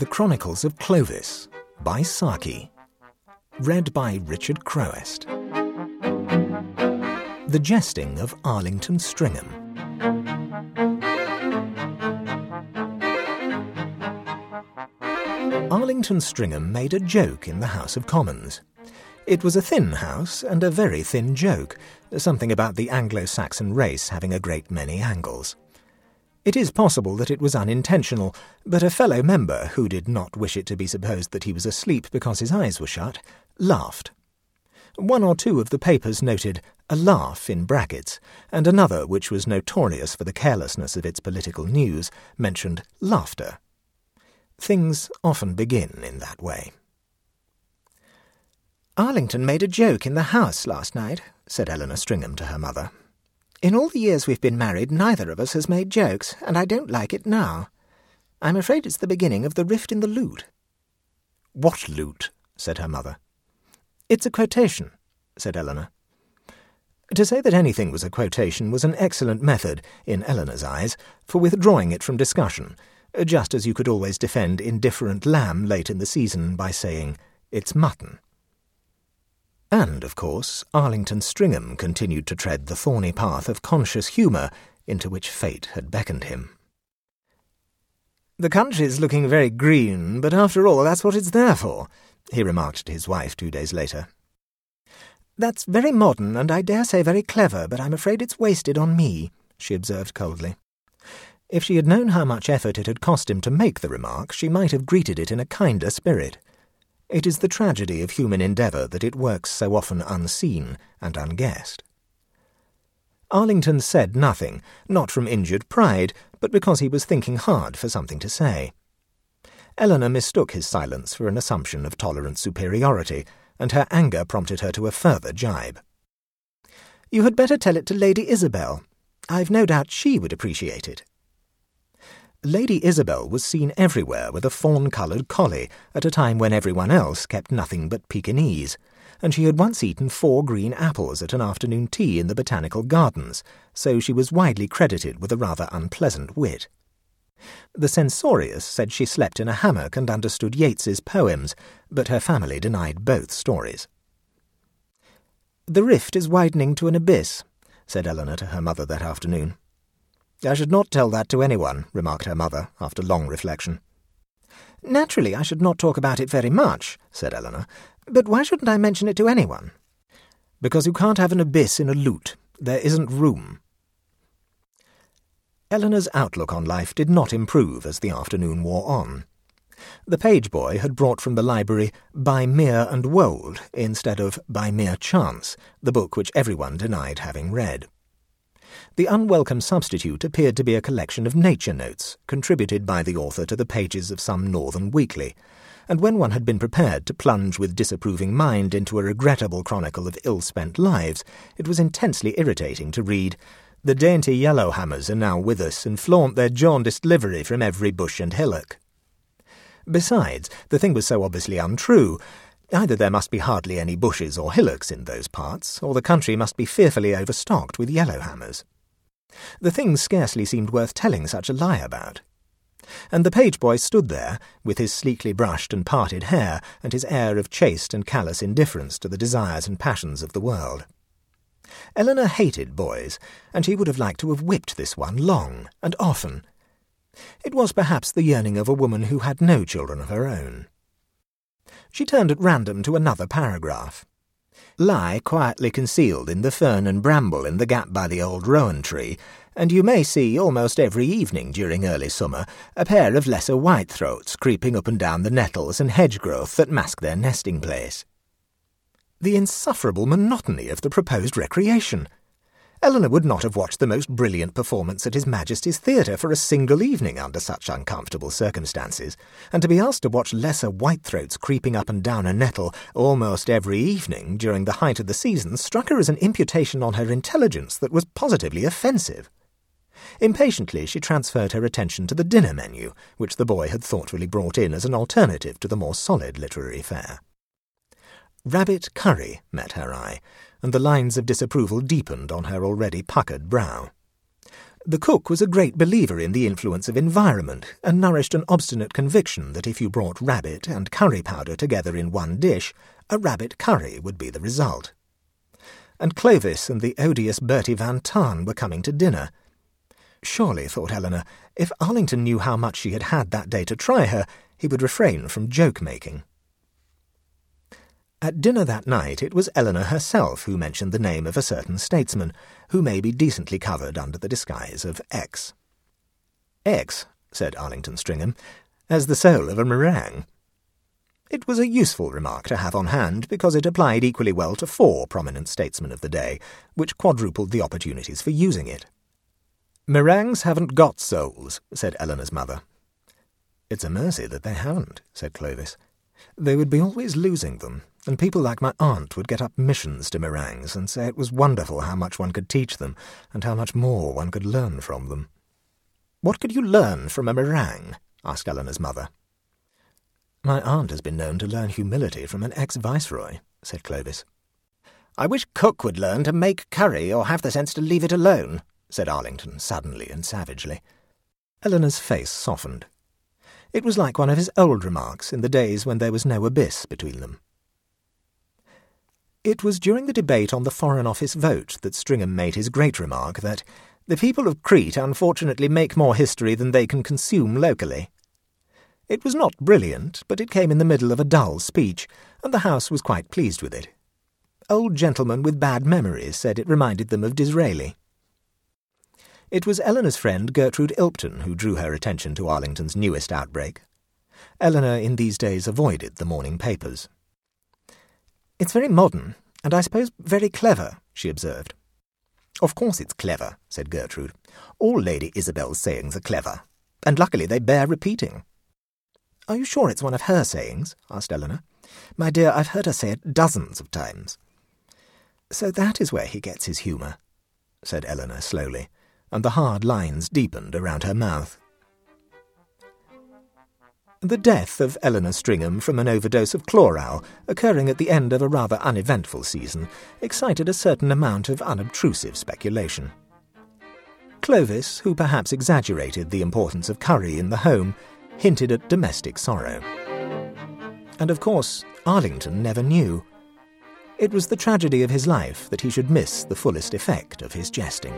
The Chronicles of Clovis by Saki. Read by Richard Crowest. The Jesting of Arlington Stringham. Arlington Stringham made a joke in the House of Commons. It was a thin house and a very thin joke, something about the Anglo Saxon race having a great many angles. It is possible that it was unintentional, but a fellow member, who did not wish it to be supposed that he was asleep because his eyes were shut, laughed. One or two of the papers noted a laugh in brackets, and another, which was notorious for the carelessness of its political news, mentioned laughter. Things often begin in that way. Arlington made a joke in the house last night, said Eleanor Stringham to her mother. In all the years we've been married, neither of us has made jokes, and I don't like it now. I'm afraid it's the beginning of the rift in the lute. What lute? said her mother. It's a quotation, said Eleanor. To say that anything was a quotation was an excellent method, in Eleanor's eyes, for withdrawing it from discussion, just as you could always defend indifferent lamb late in the season by saying, it's mutton. And, of course, Arlington Stringham continued to tread the thorny path of conscious humour into which fate had beckoned him. The country's looking very green, but after all, that's what it's there for, he remarked to his wife two days later. That's very modern, and I dare say very clever, but I'm afraid it's wasted on me, she observed coldly. If she had known how much effort it had cost him to make the remark, she might have greeted it in a kinder spirit. It is the tragedy of human endeavour that it works so often unseen and unguessed. Arlington said nothing, not from injured pride, but because he was thinking hard for something to say. Eleanor mistook his silence for an assumption of tolerant superiority, and her anger prompted her to a further jibe. You had better tell it to Lady Isabel. I've no doubt she would appreciate it. Lady Isabel was seen everywhere with a fawn-coloured collie at a time when everyone else kept nothing but Pekingese, and she had once eaten four green apples at an afternoon tea in the Botanical Gardens, so she was widely credited with a rather unpleasant wit. The censorious said she slept in a hammock and understood Yeats's poems, but her family denied both stories. The rift is widening to an abyss, said Eleanor to her mother that afternoon. I should not tell that to anyone, remarked her mother, after long reflection. Naturally, I should not talk about it very much, said Eleanor, but why shouldn't I mention it to anyone? Because you can't have an abyss in a lute. There isn't room. Eleanor's outlook on life did not improve as the afternoon wore on. The page boy had brought from the library By Mere and Wold instead of By Mere Chance, the book which everyone denied having read. The unwelcome substitute appeared to be a collection of nature notes, contributed by the author to the pages of some northern weekly, and when one had been prepared to plunge with disapproving mind into a regrettable chronicle of ill-spent lives, it was intensely irritating to read, The dainty yellowhammers are now with us and flaunt their jaundiced livery from every bush and hillock. Besides, the thing was so obviously untrue, Either there must be hardly any bushes or hillocks in those parts, or the country must be fearfully overstocked with yellowhammers. The thing scarcely seemed worth telling such a lie about. And the page boy stood there, with his sleekly brushed and parted hair, and his air of chaste and callous indifference to the desires and passions of the world. Eleanor hated boys, and she would have liked to have whipped this one long and often. It was perhaps the yearning of a woman who had no children of her own. She turned at random to another paragraph. Lie quietly concealed in the fern and bramble in the gap by the old rowan tree, and you may see almost every evening during early summer a pair of lesser whitethroats creeping up and down the nettles and hedge growth that mask their nesting place. The insufferable monotony of the proposed recreation! Eleanor would not have watched the most brilliant performance at His Majesty's Theatre for a single evening under such uncomfortable circumstances, and to be asked to watch lesser whitethroats creeping up and down a nettle almost every evening during the height of the season struck her as an imputation on her intelligence that was positively offensive. Impatiently, she transferred her attention to the dinner menu, which the boy had thoughtfully brought in as an alternative to the more solid literary fare. Rabbit curry met her eye, and the lines of disapproval deepened on her already puckered brow. The cook was a great believer in the influence of environment, and nourished an obstinate conviction that if you brought rabbit and curry powder together in one dish, a rabbit curry would be the result. And Clovis and the odious Bertie Van Tahn were coming to dinner. Surely, thought Eleanor, if Arlington knew how much she had had that day to try her, he would refrain from joke-making. At dinner that night, it was Eleanor herself who mentioned the name of a certain statesman, who may be decently covered under the disguise of X. X, said Arlington Stringham, as the soul of a meringue. It was a useful remark to have on hand, because it applied equally well to four prominent statesmen of the day, which quadrupled the opportunities for using it. Meringues haven't got souls, said Eleanor's mother. It's a mercy that they haven't, said Clovis. They would be always losing them, and people like my aunt would get up missions to meringues and say it was wonderful how much one could teach them, and how much more one could learn from them. What could you learn from a meringue? asked Eleanor's mother. My aunt has been known to learn humility from an ex-viceroy, said Clovis. I wish cook would learn to make curry or have the sense to leave it alone, said Arlington suddenly and savagely. Eleanor's face softened. It was like one of his old remarks in the days when there was no abyss between them. It was during the debate on the Foreign Office vote that Stringham made his great remark that the people of Crete unfortunately make more history than they can consume locally. It was not brilliant, but it came in the middle of a dull speech, and the House was quite pleased with it. Old gentlemen with bad memories said it reminded them of Disraeli. It was Eleanor's friend Gertrude Ilpton who drew her attention to Arlington's newest outbreak. Eleanor in these days avoided the morning papers. It's very modern, and I suppose very clever, she observed. Of course it's clever, said Gertrude. All Lady Isabel's sayings are clever, and luckily they bear repeating. Are you sure it's one of her sayings? asked Eleanor. My dear, I've heard her say it dozens of times. So that is where he gets his humour, said Eleanor slowly and the hard lines deepened around her mouth. The death of Eleanor Stringham from an overdose of chloral, occurring at the end of a rather uneventful season, excited a certain amount of unobtrusive speculation. Clovis, who perhaps exaggerated the importance of curry in the home, hinted at domestic sorrow. And of course, Arlington never knew. It was the tragedy of his life that he should miss the fullest effect of his jesting.